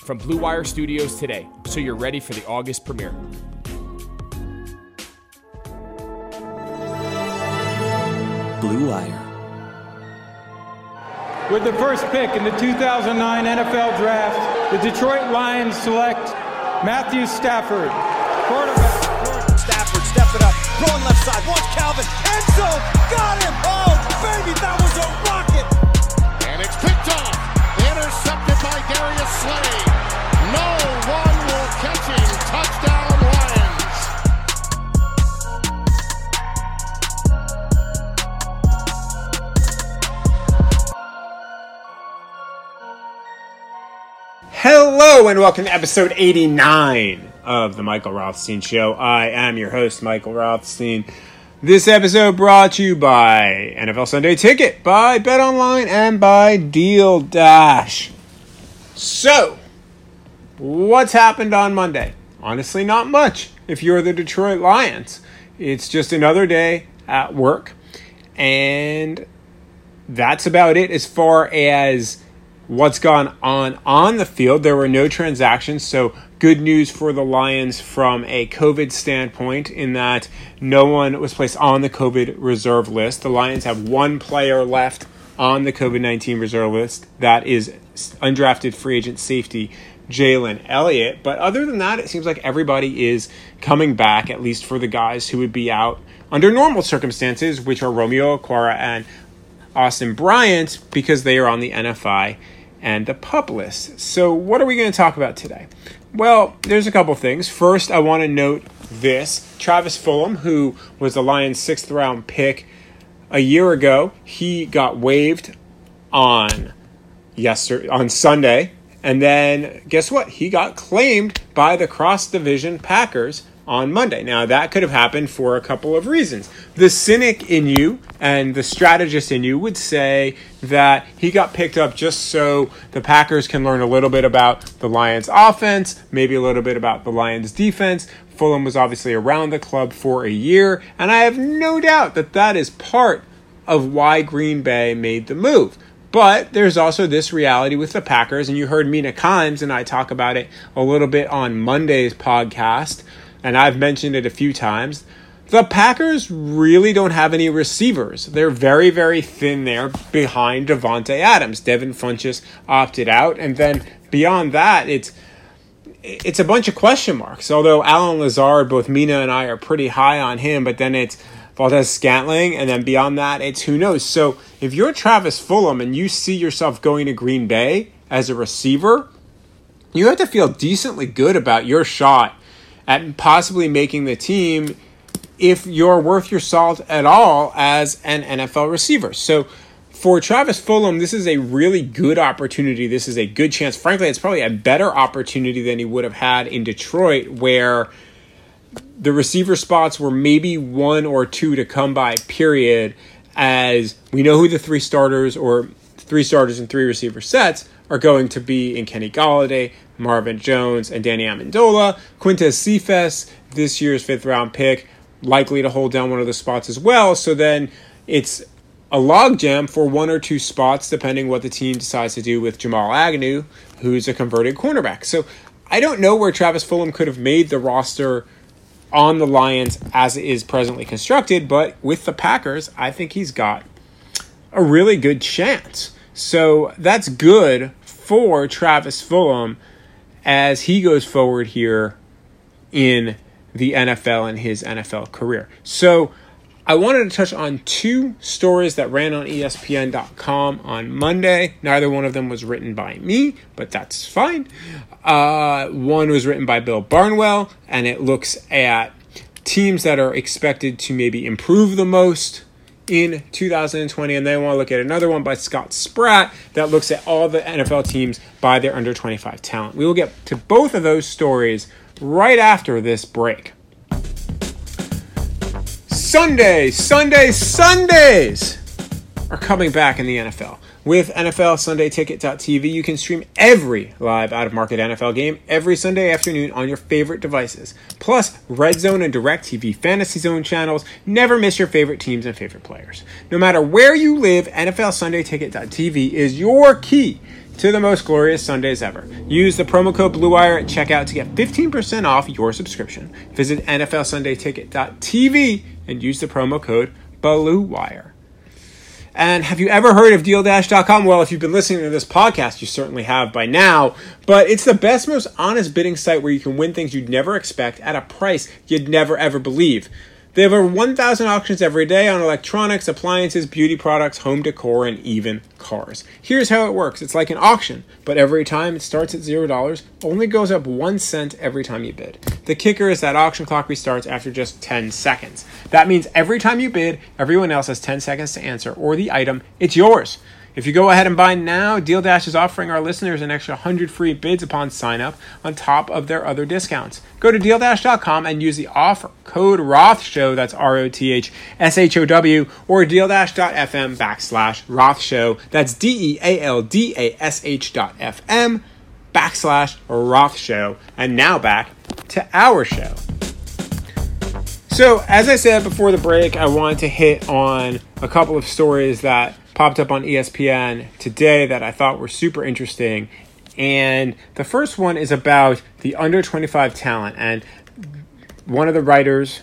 from Blue Wire Studios today so you're ready for the August premiere. Blue Wire. With the first pick in the 2009 NFL Draft, the Detroit Lions select Matthew Stafford, quarterback. Stafford, step it up, throwing left side, watch Calvin, end zone, got him! Oh, baby, that was a rocket! And it's picked off, intercepted by Darius Slay. No one will catch him. Touchdown Lions. Hello and welcome to episode 89 of the Michael Rothstein Show. I am your host, Michael Rothstein. This episode brought to you by NFL Sunday Ticket, by Bet Online, and by Deal Dash. So, what's happened on Monday? Honestly, not much. If you're the Detroit Lions, it's just another day at work, and that's about it as far as what's gone on on the field. There were no transactions, so good news for the Lions from a COVID standpoint in that no one was placed on the COVID reserve list. The Lions have one player left on the COVID 19 reserve list. That is undrafted free agent safety Jalen Elliott. But other than that, it seems like everybody is coming back, at least for the guys who would be out under normal circumstances, which are Romeo Okwara and Austin Bryant, because they are on the NFI and the pup list. So, what are we going to talk about today? Well, there's a couple of things. First, I want to note this Travis Fulgham, who was the Lions' sixth round pick a year ago, he got waived on yesterday on Sunday, and then guess what? He got claimed by the cross division Packers on Monday. Now, that could have happened for a couple of reasons. The cynic in you and the strategist in you would say that he got picked up just so the Packers can learn a little bit about the Lions' offense, maybe a little bit about the Lions' defense. Fulgham was obviously around the club for a year, and I have no doubt that that is part of why Green Bay made the move. But there's also this reality with the Packers, and you heard Mina Kimes and I talk about it a little bit on Monday's podcast, and I've mentioned it a few times. The Packers really don't have any receivers. They're very, very thin there behind Davante Adams. Devin Funchess opted out, and then beyond that, it's it's a bunch of question marks. Although Allen Lazard, both Mina and I are pretty high on him, but then it's Valdes-Scantling, and then beyond that, it's who knows. So if you're Travis Fulgham and you see yourself going to Green Bay as a receiver, you have to feel decently good about your shot at possibly making the team if you're worth your salt at all as an NFL receiver. So for Travis Fulgham, this is a really good opportunity. This is a good chance. Frankly, it's probably a better opportunity than he would have had in Detroit, where the receiver spots were maybe one or two to come by, period, as we know who the three starters or three starters and three receiver sets are going to be in Kenny Golladay, Marvin Jones, and Danny Amendola. Quintez Cephus, this year's fifth round pick, likely to hold down one of the spots as well. So then it's a logjam for one or two spots, depending what the team decides to do with Jamal Agnew, who's a converted cornerback. So I don't know where Travis Fulgham could have made the roster on the Lions as it is presently constructed, but with the Packers, I think he's got a really good chance. So that's good for Travis Fulgham as he goes forward here in the NFL and his NFL career. So I wanted to touch on two stories that ran on ESPN.com on Monday. Neither one of them was written by me, but that's fine. Uh, one was written by Bill Barnwell, and it looks at teams that are expected to maybe improve the most in 2020. And then I want to look at another one by Scott Spratt that looks at all the NFL teams by their under 25 talent. We will get to both of those stories right after this break. Sunday, Sunday, Sundays are coming back in the NFL. With NFL Sunday Ticket.tv, you can stream every live out of market NFL game every Sunday afternoon on your favorite devices. Plus, Red Zone and Direct TV Fantasy Zone channels never miss your favorite teams and favorite players. No matter where you live, NFL Sunday Ticket.tv is your key to the most glorious Sundays ever. Use the promo code BLUEWIRE at checkout to get 15% off your subscription. Visit NFLSundayTicket.tv and use the promo code BLUEWIRE. And have you ever heard of DealDash.com? Well, if you've been listening to this podcast, you certainly have by now. But it's the best, most honest bidding site where you can win things you'd never expect at a price you'd never ever believe. They have over 1,000 auctions every day on electronics, appliances, beauty products, home decor, and even cars. Here's how it works it's like an auction, but every time it starts at $0, only goes up 1 cent every time you bid. The kicker is that auction clock restarts after just 10 seconds. That means every time you bid, everyone else has 10 seconds to answer, or the item, it's yours. If you go ahead and buy now, Deal Dash is offering our listeners an extra 100 free bids upon sign up on top of their other discounts. Go to dealdash.com and use the offer code ROTHSHOW, that's R O T H S H O W, or dealdash.fm backslash ROTHSHOW, that's D E A L D A S H dot FM backslash ROTHSHOW. And now back to our show. So, as I said before the break, I wanted to hit on a couple of stories that popped up on ESPN today that I thought were super interesting. And the first one is about the under 25 talent. And one of the writers,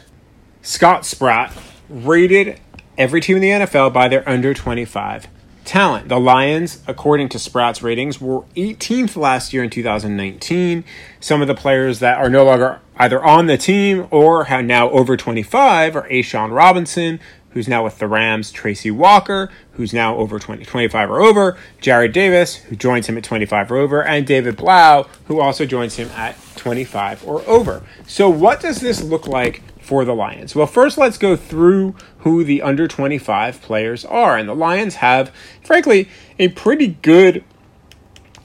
Scott Spratt, rated every team in the NFL by their under 25 talent. The Lions, according to Spratt's ratings, were 18th last year in 2019. Some of the players that are no longer either on the team or have now over 25 are A'Shawn Robinson, who's now with the Rams, Tracy Walker, who's now over 20, 25 or over, Jarrad Davis, who joins him at 25 or over, and David Blough, who also joins him at 25 or over. So, what does this look like for the Lions? Well, first, let's go through who the under 25 players are. And the Lions have, frankly, a pretty good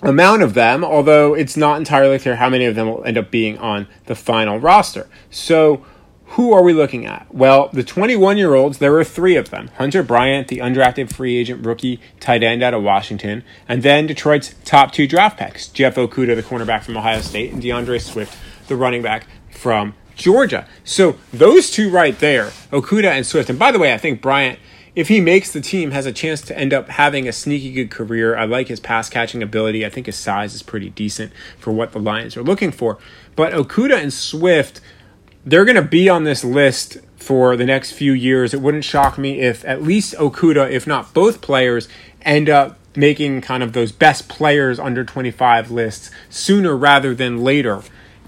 amount of them, although it's not entirely clear how many of them will end up being on the final roster. So, who are we looking at? Well, the 21 year olds, there were three of them Hunter Bryant, the undrafted free agent rookie tight end out of Washington, and then Detroit's top two draft picks Jeff Okudah, the cornerback from Ohio State, and D'Andre Swift, the running back from Georgia. So those two right there, Okudah and Swift. And by the way, I think Bryant, if he makes the team, has a chance to end up having a sneaky good career. I like his pass catching ability. I think his size is pretty decent for what the Lions are looking for. But Okudah and Swift they're going to be on this list for the next few years. It wouldn't shock me if at least Okudah, if not both players, end up making kind of those best players under 25 lists sooner rather than later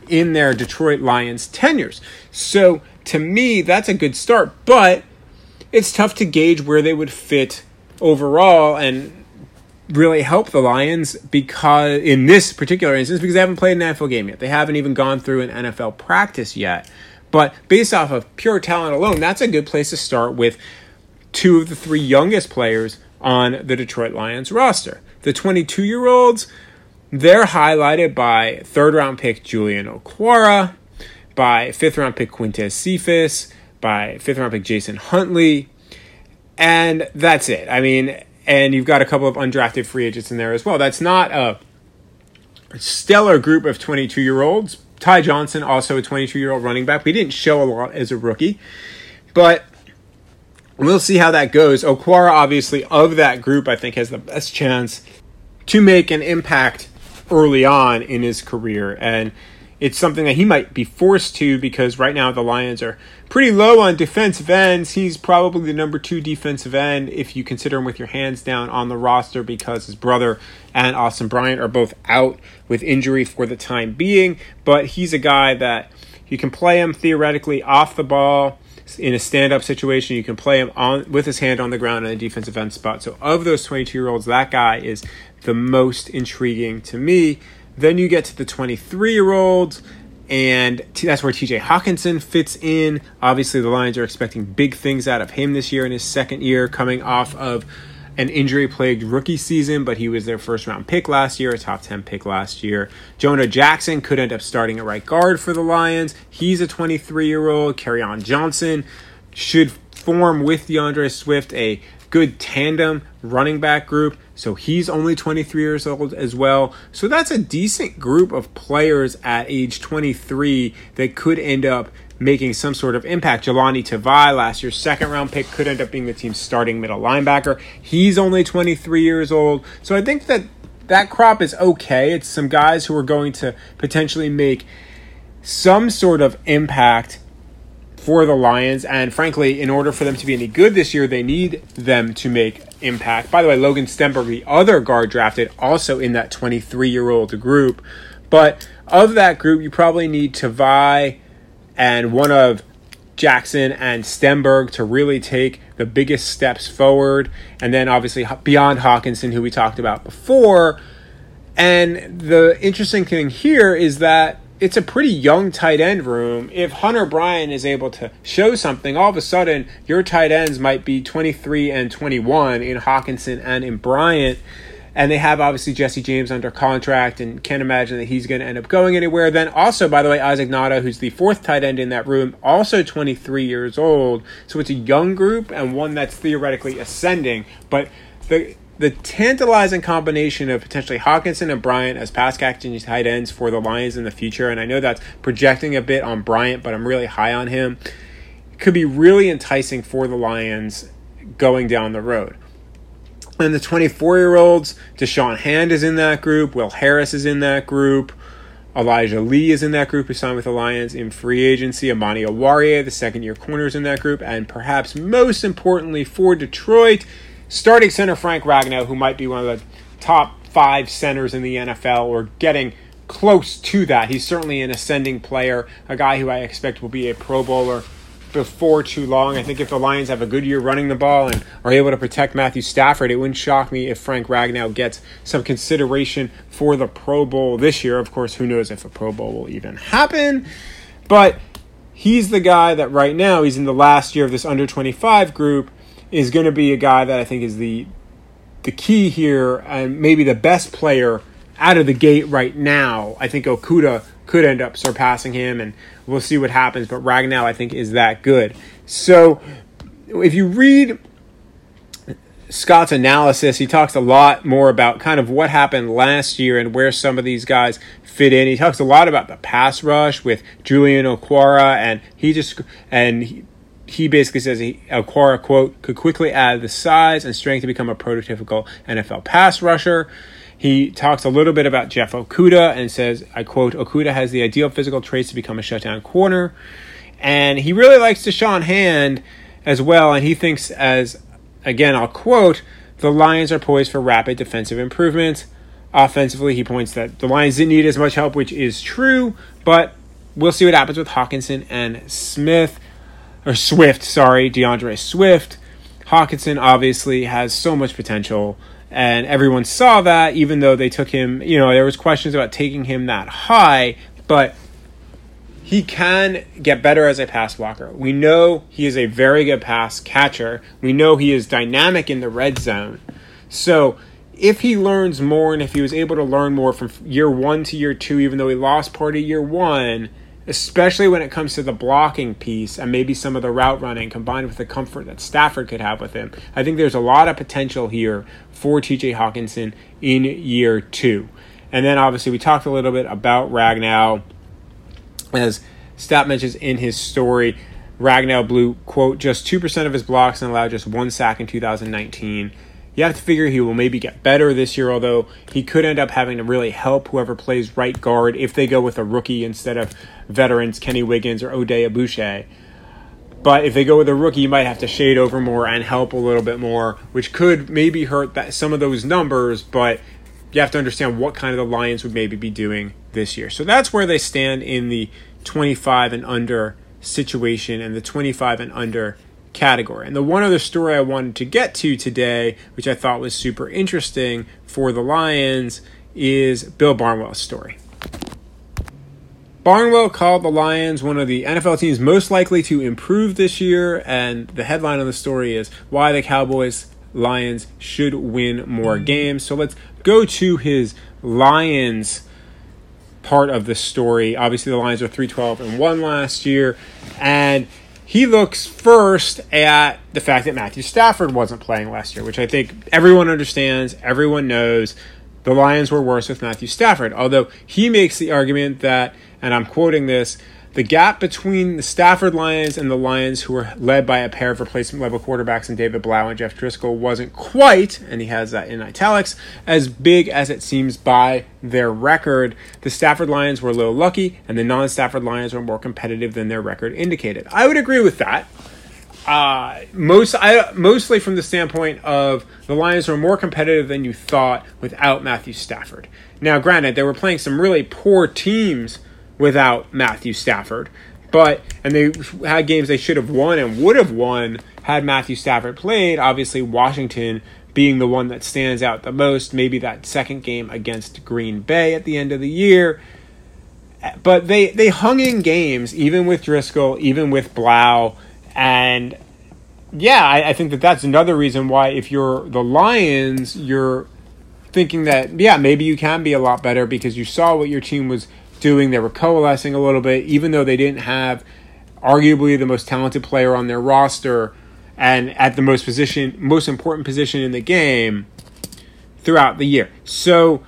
in their Detroit Lions tenures. So to me, that's a good start, but it's tough to gauge where they would fit overall and really help the Lions because in this particular instance because they haven't played an NFL game yet. They haven't even gone through an NFL practice yet. But based off of pure talent alone, that's a good place to start with two of the three youngest players on the Detroit Lions roster. The 22 year olds, they're highlighted by third round pick Julian Okwara, by fifth round pick Quintez Cephus, by fifth round pick Jason Huntley, and that's it. I mean, and you've got a couple of undrafted free agents in there as well. That's not a stellar group of 22 year olds, Ty Johnson, also a 22 year old running back. We didn't show a lot as a rookie, but we'll see how that goes. Okwara, obviously, of that group, I think has the best chance to make an impact early on in his career. And it's something that he might be forced to because right now the Lions are pretty low on defensive ends. He's probably the number two defensive end if you consider him with your hands down on the roster because his brother and Austin Bryant are both out with injury for the time being. But he's a guy that you can play him theoretically off the ball in a stand-up situation. You can play him on with his hand on the ground in a defensive end spot. So of those 22-year-olds, that guy is the most intriguing to me. Then you get to the 23 year olds, and that's where TJ Hockenson fits in. Obviously, the Lions are expecting big things out of him this year in his second year, coming off of an injury plagued rookie season, but he was their first round pick last year, a top 10 pick last year. Jonah Jackson could end up starting at right guard for the Lions. He's a 23 year old. Kerryon Johnson should form with D'Andre Swift a good tandem running back group. So he's only 23 years old as well. So that's a decent group of players at age 23 that could end up making some sort of impact. Jahlani Tavai, last year's second round pick, could end up being the team's starting middle linebacker. He's only 23 years old. So I think that that crop is okay. It's some guys who are going to potentially make some sort of impact for the Lions. And frankly, in order for them to be any good this year, they need them to make impact. By the way, Logan Stenberg, the other guard drafted, also in that 23 year old group. But of that group, you probably need Tavai and one of Jackson and Stenberg to really take the biggest steps forward. And then obviously beyond Hockenson, who we talked about before. And the interesting thing here is that it's a pretty young tight end room. If Hunter Bryant is able to show something, all of a sudden your tight ends might be 23 and 21 in Hockenson and in Bryant and they have obviously Jesse James under contract and can't imagine that he's going to end up going anywhere. Then also, by the way, Isaac Nauta, who's the fourth tight end in that room, also 23 years old. So it's a young group and one that's theoretically ascending. But the the tantalizing combination of potentially Hockenson and Bryant as pass catching tight ends for the Lions in the future, and I know that's projecting a bit on Bryant, but I'm really high on him, could be really enticing for the Lions going down the road. And the 24 year olds, Da'Shawn Hand is in that group. Will Harris is in that group. Elijah Lee is in that group who signed with the Lions in free agency. Amani Oruwariye, the second year corner, is in that group. And perhaps most importantly for Detroit, starting center Frank Ragnow, who might be one of the top five centers in the NFL or getting close to that. He's certainly an ascending player, a guy who I expect will be a Pro Bowler before too long. I think if the Lions have a good year running the ball and are able to protect Matthew Stafford, it wouldn't shock me if Frank Ragnow gets some consideration for the Pro Bowl this year. Of course, who knows if a Pro Bowl will even happen. But he's the guy that right now, he's in the last year of this under 25 group, is going to be a guy that I think is the the key here and maybe the best player out of the gate right now. I think Okudah could end up surpassing him, and we'll see what happens. But Ragnow, I think, is that good. So if you read Scott's analysis, he talks a lot more about kind of what happened last year and where some of these guys fit in. He talks a lot about the pass rush with Julian Okwara, and he just and he, he basically says he, Okwara quote could quickly add the size and strength to become a prototypical NFL pass rusher. He talks a little bit about Jeff Okudah and says, I quote, Okudah has the ideal physical traits to become a shutdown corner. And he really likes Da'Shawn Hand as well. And he thinks, as again, I'll quote, the Lions are poised for rapid defensive improvements. Offensively, he points that the Lions didn't need as much help, which is true, but we'll see what happens with Hockenson and Smith, or Swift, sorry, D'Andre Swift. Hockenson obviously has so much potential and everyone saw that even though they took him you know there was questions about taking him that high but he can get better as a pass blocker. We know he is a very good pass catcher. We know he is dynamic in the red zone. So if he learns more and if he was able to learn more from year one to year two even though he lost part of year one especially when it comes to the blocking piece and maybe some of the route running combined with the comfort that Stafford could have with him. I think there's a lot of potential here for TJ Hockenson in year two. And then obviously we talked a little bit about Ragnow as Stat mentions in his story. Ragnow blew, quote, just 2% of his blocks and allowed just one sack in 2019. You have to figure he will maybe get better this year, although he could end up having to really help whoever plays right guard if they go with a rookie instead of veterans Kenny Wiggins or Oday Aboushi. But if they go with a rookie, you might have to shade over more and help a little bit more, which could maybe hurt that some of those numbers. But you have to understand what kind of the Lions would maybe be doing this year. So that's where they stand in the 25 and under situation and the 25 and under category. And the one other story I wanted to get to today, which I thought was super interesting for the Lions, is Bill Barnwell's story. Barnwell called the Lions one of the NFL teams most likely to improve this year, and the headline of the story is Why the Cowboys Lions should win more games. So let's go to his Lions part of the story. Obviously, the Lions are 312 and 1 last year. And he looks first at the fact that Matthew Stafford wasn't playing last year, which I think everyone understands, everyone knows. The Lions were worse with Matthew Stafford. Although he makes the argument that, and I'm quoting this, the gap between the Stafford Lions and the Lions, who were led by a pair of replacement level quarterbacks in David Blough and Jeff Driskel, wasn't quite, and he has that in italics, as big as it seems by their record. The Stafford Lions were a little lucky, and the non Stafford Lions were more competitive than their record indicated. I would agree with that. Uh, most I, mostly from the standpoint of the Lions were more competitive than you thought without Matthew Stafford. Now, granted, they were playing some really poor teams without Matthew Stafford. But and they had games they should have won and would have won had Matthew Stafford played. Obviously, Washington being the one that stands out the most. Maybe that second game against Green Bay at the end of the year. But they they hung in games even with Driskel, even with Blough, and yeah, I, I think that that's another reason why if you're the Lions, you're thinking that yeah maybe you can be a lot better because you saw what your team was doing. They were coalescing a little bit, even though they didn't have arguably the most talented player on their roster and at the most position, most important position in the game throughout the year. So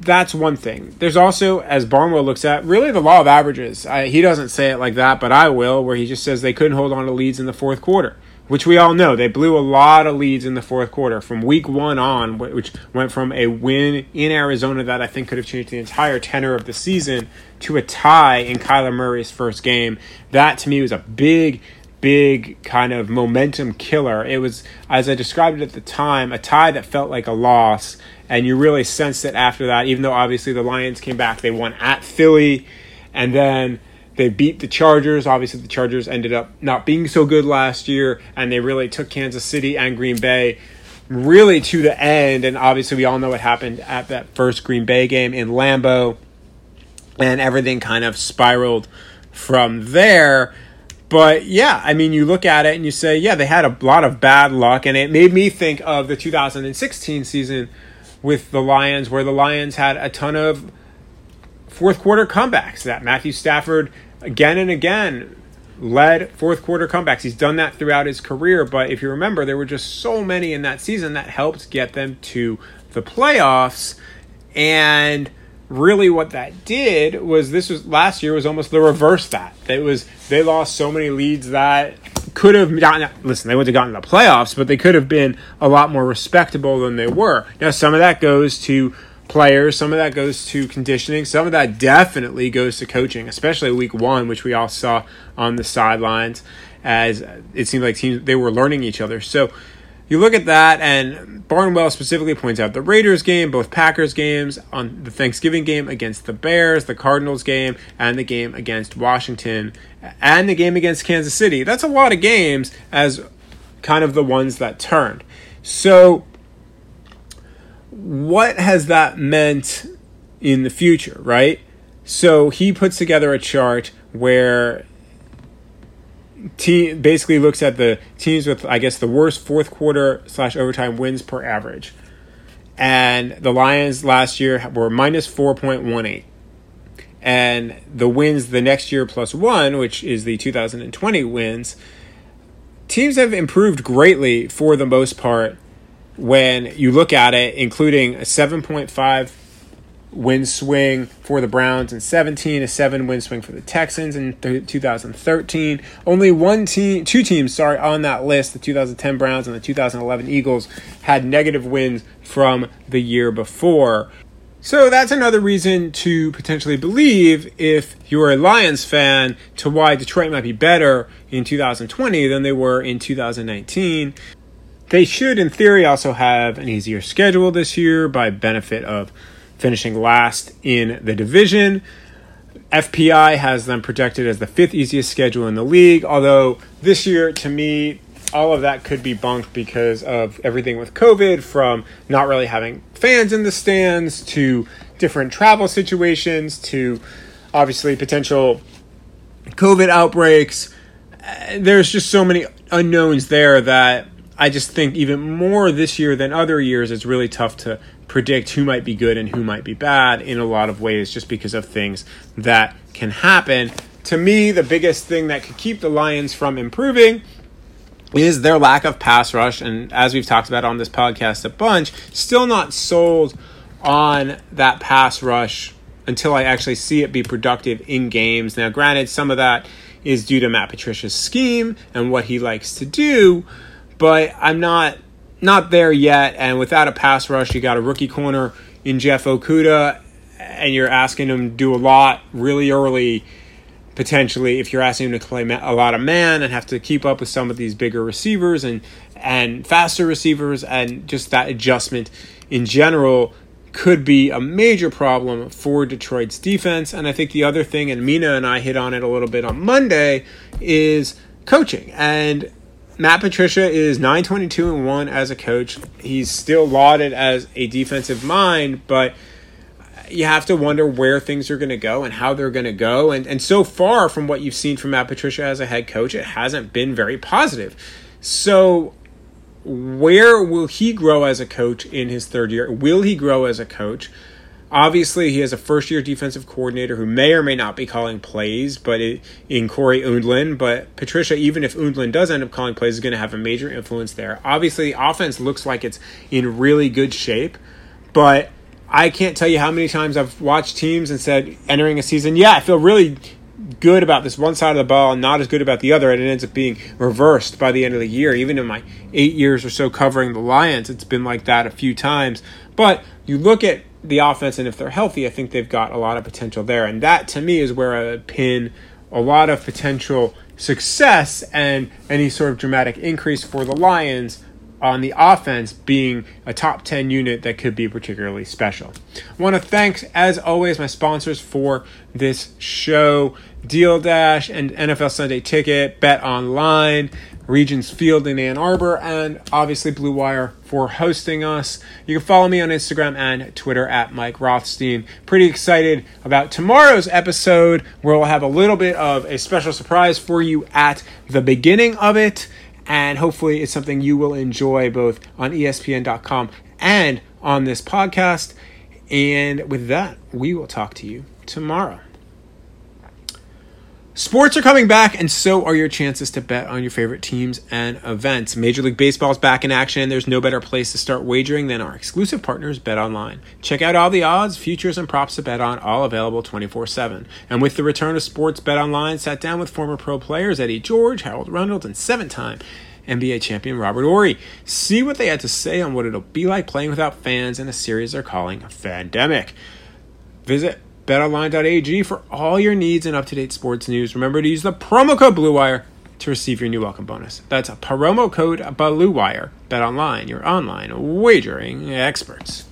that's one thing. There's also, as Barnwell looks at, really the law of averages. I, he doesn't say it like that, but I will, where he just says they couldn't hold on to leads in the fourth quarter which we all know they blew a lot of leads in the fourth quarter from week one on, which went from a win in Arizona that I think could have changed the entire tenor of the season to a tie in Kyler Murray's first game. That to me was a big, big kind of momentum killer. It was, as I described it at the time, a tie that felt like a loss. And you really sensed it after that, even though obviously the Lions came back. They won at Philly. And then they beat the Chargers. Obviously, the Chargers ended up not being so good last year, and they really took Kansas City and Green Bay really to the end. And obviously, we all know what happened at that first Green Bay game in Lambeau, and everything kind of spiraled from there. But yeah, I mean, you look at it and you say, yeah, they had a lot of bad luck, and it made me think of the 2016 season with the Lions, where the Lions had a ton of fourth quarter comebacks that Matthew Stafford again and again led fourth quarter comebacks. He's done that throughout his career, but if you remember, there were just so many in that season that helped get them to the playoffs. And really what that did was this was last year was almost the reverse that. It was they lost so many leads that could have gotten listen, they wouldn't have gotten the playoffs, but they could have been a lot more respectable than they were. Now some of that goes to players. Some of that goes to conditioning. Some of that definitely goes to coaching, especially week one, which we all saw on the sidelines as it seemed like teams they were learning each other. So you look at that, and Barnwell specifically points out the Raiders game, both Packers games, on the Thanksgiving game against the Bears, the Cardinals game, and the game against Washington, and the game against Kansas City. That's a lot of games as kind of the ones that turned. So what has that meant in the future, right? So he puts together a chart where team basically looks at the teams with I guess the worst fourth quarter slash overtime wins per average. And the Lions last year were minus four point one eight. And the wins the next year plus one, which is the 2020 wins, teams have improved greatly for the most part when you look at it, including a 7.5 win swing for the Browns in 17, a 7 win swing for the Texans in th- 2013. Only one team, two teams, sorry, on that list, the 2010 Browns and the 2011 Eagles, had negative wins from the year before. So that's another reason to potentially believe, if you're a Lions fan, to why Detroit might be better in 2020 than they were in 2019. They should, in theory, also have an easier schedule this year by benefit of finishing last in the division. FPI has them projected as the fifth easiest schedule in the league, although this year, to me, all of that could be bunked because of everything with COVID, from not really having fans in the stands to different travel situations to obviously potential COVID outbreaks. Uh, there's just so many unknowns there that I just think even more this year than other years, it's really tough to predict who might be good and who might be bad in a lot of ways just because of things that can happen. To me, the biggest thing that could keep the Lions from improving is their lack of pass rush. And as we've talked about on this podcast a bunch, still not sold on that pass rush until I actually see it be productive in games. Now, granted, some of that is due to Matt Patricia's scheme and what he likes to do, but I'm not not there yet. And without a pass rush, you got a rookie corner in Jeff Okudah, and you're asking him to do a lot really early. Potentially, if you're asking him to play a lot of man and have to keep up with some of these bigger receivers and and faster receivers, and just that adjustment in general could be a major problem for Detroit's defense. And I think the other thing, and Mina and I hit on it a little bit on Monday, is coaching. And Matt Patricia is 922 and 1 as a coach. He's still lauded as a defensive mind, but you have to wonder where things are going to go and how they're going to go. And, and so far, from what you've seen from Matt Patricia as a head coach, it hasn't been very positive. So where will he grow as a coach in his third year? Will he grow as a coach? Obviously, he has a first year defensive coordinator who may or may not be calling plays, but it, in Cory Undlin. But Patricia, even if Undlin does end up calling plays, is going to have a major influence there. Obviously, the offense looks like it's in really good shape, but I can't tell you how many times I've watched teams and said entering a season, yeah, I feel really good about this one side of the ball and not as good about the other, and it ends up being reversed by the end of the year. Even in my eight years or so covering the Lions, it's been like that a few times. But you look at the offense, and if they're healthy, I think they've got a lot of potential there. And that, to me, is where I pin a lot of potential success and any sort of dramatic increase for the Lions on the offense being a top 10 unit that could be particularly special. I want to thank, as always, my sponsors for this show Deal Dash and NFL Sunday Ticket, Bet Online, Regions Field in Ann Arbor, and obviously Blue Wire for hosting us. You can follow me on Instagram and Twitter at Mike Rothstein. Pretty excited about tomorrow's episode where we'll have a little bit of a special surprise for you at the beginning of it and hopefully it's something you will enjoy both on ESPN.com and on this podcast. And with that, we will talk to you tomorrow. Sports are coming back, and so are your chances to bet on your favorite teams and events. Major League Baseball is back in action, and there's no better place to start wagering than our exclusive partners, Bet Online. Check out all the odds, futures, and props to bet on, all available 24 7. And with the return of sports, Bet Online sat down with former pro players Eddie George, Harold Reynolds, and seven time NBA champion Robert Horry. See what they had to say on what it'll be like playing without fans in a series they're calling a pandemic. Visit betonline.ag for all your needs and up-to-date sports news. Remember to use the promo code BlueWire to receive your new welcome bonus. That's a promo code BlueWire. BetOnline, your online wagering experts.